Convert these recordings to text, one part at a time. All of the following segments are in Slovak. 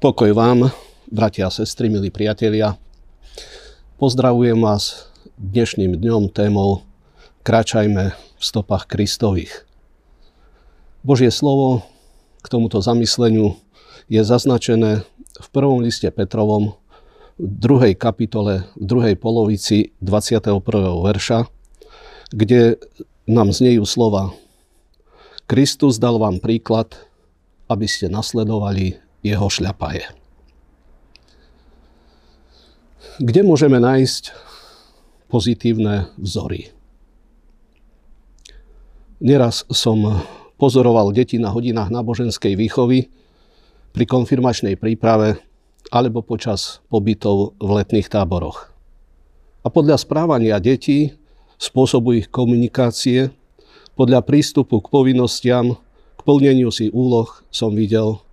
Pokoj vám, bratia a sestry, milí priatelia. Pozdravujem vás dnešným dňom témou Kráčajme v stopách Kristových. Božie slovo k tomuto zamysleniu je zaznačené v prvom liste Petrovom v druhej kapitole, v druhej polovici 21. verša, kde nám znejú slova Kristus dal vám príklad, aby ste nasledovali jeho šľapaje. Kde môžeme nájsť pozitívne vzory? Neraz som pozoroval deti na hodinách náboženskej výchovy pri konfirmačnej príprave alebo počas pobytov v letných táboroch. A podľa správania detí, spôsobu ich komunikácie, podľa prístupu k povinnostiam, k plneniu si úloh som videl,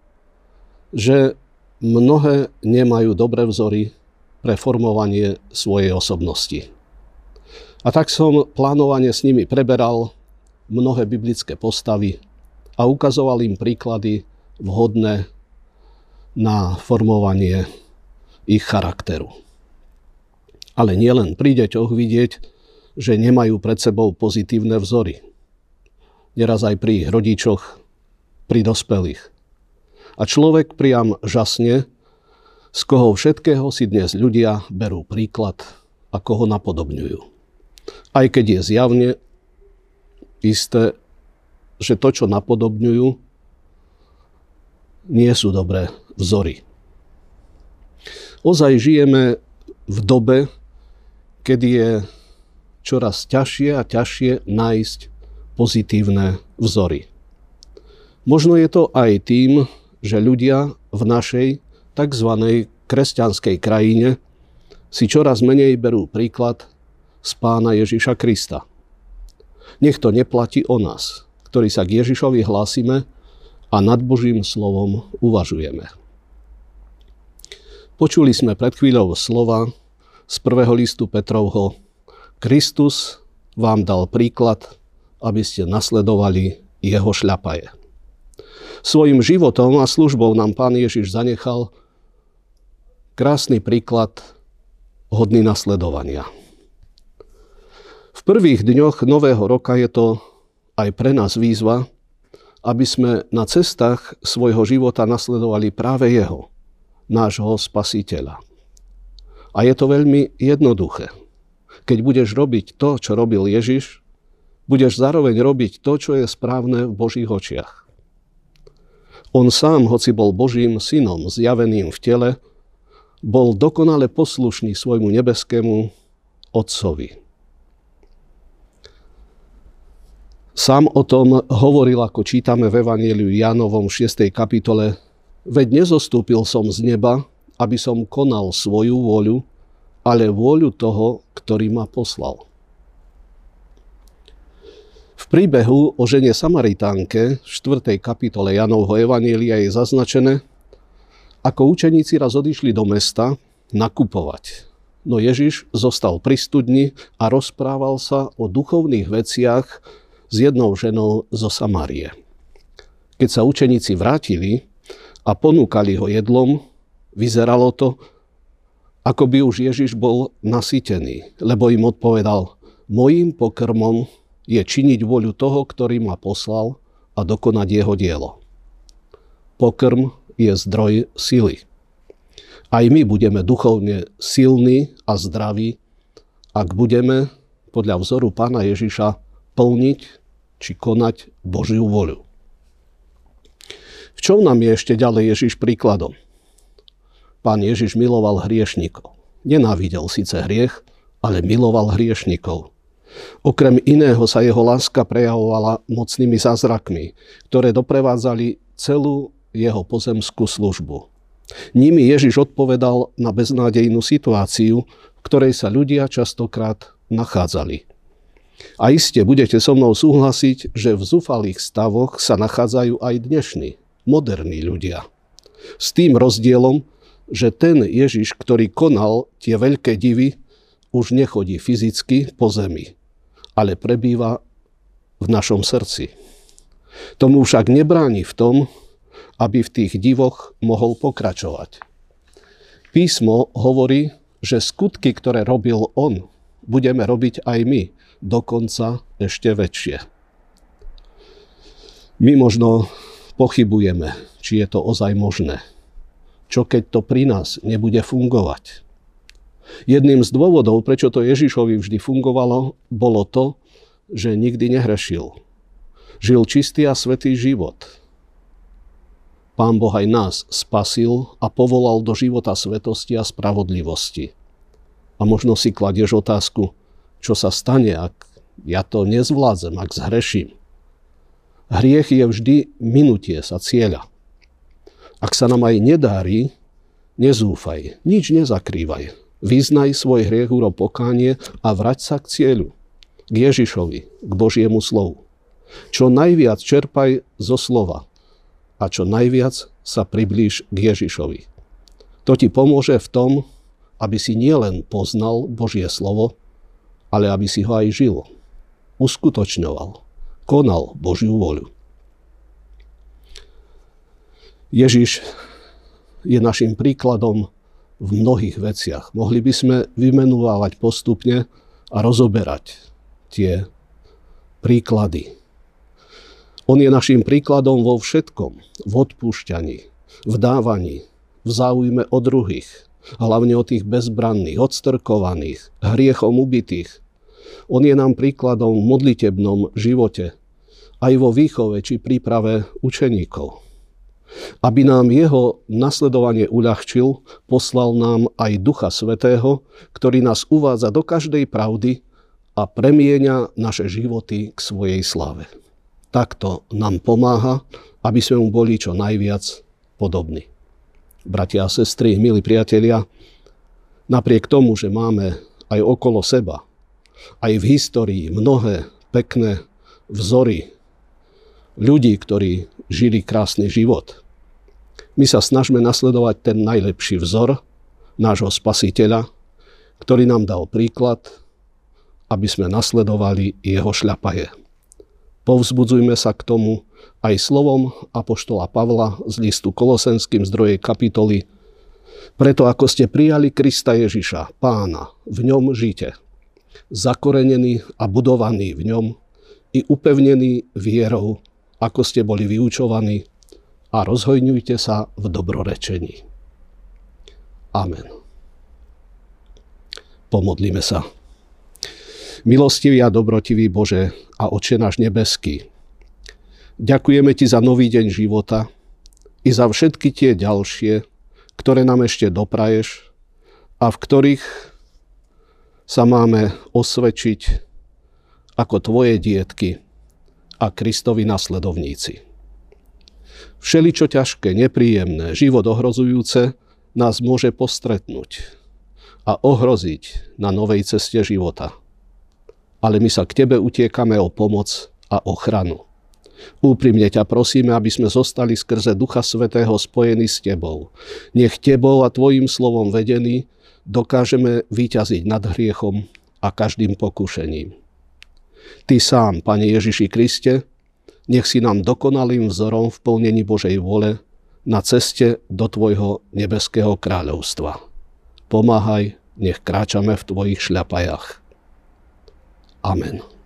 že mnohé nemajú dobré vzory pre formovanie svojej osobnosti. A tak som plánovane s nimi preberal mnohé biblické postavy a ukazoval im príklady vhodné na formovanie ich charakteru. Ale nielen pri deťoch vidieť, že nemajú pred sebou pozitívne vzory. Neraz aj pri ich rodičoch, pri dospelých. A človek priam žasne, z koho všetkého si dnes ľudia berú príklad a koho napodobňujú. Aj keď je zjavne isté, že to, čo napodobňujú, nie sú dobré vzory. Ozaj žijeme v dobe, kedy je čoraz ťažšie a ťažšie nájsť pozitívne vzory. Možno je to aj tým, že ľudia v našej tzv. kresťanskej krajine si čoraz menej berú príklad z pána Ježiša Krista. Nech to neplatí o nás, ktorí sa k Ježišovi hlásime a nad Božím slovom uvažujeme. Počuli sme pred chvíľou slova z prvého listu Petrovho. Kristus vám dal príklad, aby ste nasledovali jeho šľapaje. Svojim životom a službou nám Pán Ježiš zanechal krásny príklad hodný nasledovania. V prvých dňoch nového roka je to aj pre nás výzva, aby sme na cestách svojho života nasledovali práve Jeho, nášho spasiteľa. A je to veľmi jednoduché. Keď budeš robiť to, čo robil Ježiš, budeš zároveň robiť to, čo je správne v Božích očiach. On sám, hoci bol Božím synom zjaveným v tele, bol dokonale poslušný svojmu nebeskému Otcovi. Sám o tom hovoril, ako čítame v Evangeliu Jánovom 6. kapitole, veď nezostúpil som z neba, aby som konal svoju vôľu, ale vôľu toho, ktorý ma poslal. Príbehu o žene Samaritánke v 4. kapitole Janovho Evanielia je zaznačené, ako učeníci raz odišli do mesta nakupovať. No Ježiš zostal pri studni a rozprával sa o duchovných veciach s jednou ženou zo Samárie. Keď sa učeníci vrátili a ponúkali ho jedlom, vyzeralo to, ako by už Ježiš bol nasytený, lebo im odpovedal, mojím pokrmom je činiť voľu toho, ktorý ma poslal a dokonať jeho dielo. Pokrm je zdroj sily. Aj my budeme duchovne silní a zdraví, ak budeme podľa vzoru pána Ježiša plniť či konať Božiu voľu. V čom nám je ešte ďalej Ježiš príkladom? Pán Ježiš miloval hriešnikov. Nenávidel síce hriech, ale miloval hriešnikov. Okrem iného sa jeho láska prejavovala mocnými zázrakmi, ktoré doprevádzali celú jeho pozemskú službu. Nimi Ježiš odpovedal na beznádejnú situáciu, v ktorej sa ľudia častokrát nachádzali. A iste budete so mnou súhlasiť, že v zúfalých stavoch sa nachádzajú aj dnešní, moderní ľudia. S tým rozdielom, že ten Ježiš, ktorý konal tie veľké divy, už nechodí fyzicky po zemi, ale prebýva v našom srdci. Tomu však nebráni v tom, aby v tých divoch mohol pokračovať. Písmo hovorí, že skutky, ktoré robil on, budeme robiť aj my, dokonca ešte väčšie. My možno pochybujeme, či je to ozaj možné. Čo keď to pri nás nebude fungovať? Jedným z dôvodov, prečo to Ježišovi vždy fungovalo, bolo to, že nikdy nehrešil. Žil čistý a svetý život. Pán Boh aj nás spasil a povolal do života svetosti a spravodlivosti. A možno si kladieš otázku, čo sa stane, ak ja to nezvládzem, ak zhreším. Hriech je vždy minutie sa cieľa. Ak sa nám aj nedári, nezúfaj, nič nezakrývaj. Vyznaj svoj hriech, uro pokánie a vrať sa k cieľu, k Ježišovi, k Božiemu slovu. Čo najviac čerpaj zo slova a čo najviac sa priblíž k Ježišovi. To ti pomôže v tom, aby si nielen poznal Božie slovo, ale aby si ho aj žil, uskutočňoval, konal Božiu voľu. Ježiš je našim príkladom v mnohých veciach. Mohli by sme vymenúvať postupne a rozoberať tie príklady. On je našim príkladom vo všetkom. V odpúšťaní, v dávaní, v záujme o druhých, hlavne o tých bezbranných, odstrkovaných, hriechom ubitých. On je nám príkladom v modlitebnom živote, aj vo výchove či príprave učeníkov. Aby nám jeho nasledovanie uľahčil, poslal nám aj Ducha Svetého, ktorý nás uvádza do každej pravdy a premieňa naše životy k svojej slave. Takto nám pomáha, aby sme mu boli čo najviac podobní. Bratia a sestry, milí priatelia, napriek tomu, že máme aj okolo seba, aj v histórii mnohé pekné vzory ľudí, ktorí žili krásny život. My sa snažíme nasledovať ten najlepší vzor nášho spasiteľa, ktorý nám dal príklad, aby sme nasledovali jeho šľapaje. Povzbudzujme sa k tomu aj slovom Apoštola Pavla z listu Kolosenským z 2. kapitoly. Preto ako ste prijali Krista Ježiša, pána, v ňom žite. Zakorenený a budovaný v ňom i upevnený vierou ako ste boli vyučovaní a rozhojňujte sa v dobrorečení. Amen. Pomodlíme sa. Milostivý a dobrotivý Bože a Oče náš nebeský, ďakujeme Ti za nový deň života i za všetky tie ďalšie, ktoré nám ešte dopraješ a v ktorých sa máme osvedčiť ako Tvoje dietky, a Kristovi nasledovníci. Všeličo ťažké, nepríjemné, život ohrozujúce nás môže postretnúť a ohroziť na novej ceste života. Ale my sa k Tebe utiekame o pomoc a ochranu. Úprimne ťa prosíme, aby sme zostali skrze Ducha Svetého spojení s Tebou. Nech Tebou a Tvojim slovom vedení dokážeme vyťaziť nad hriechom a každým pokušením. Ty sám, Pane Ježiši Kriste, nech si nám dokonalým vzorom v plnení Božej vôle na ceste do Tvojho nebeského kráľovstva. Pomáhaj, nech kráčame v Tvojich šľapajach. Amen.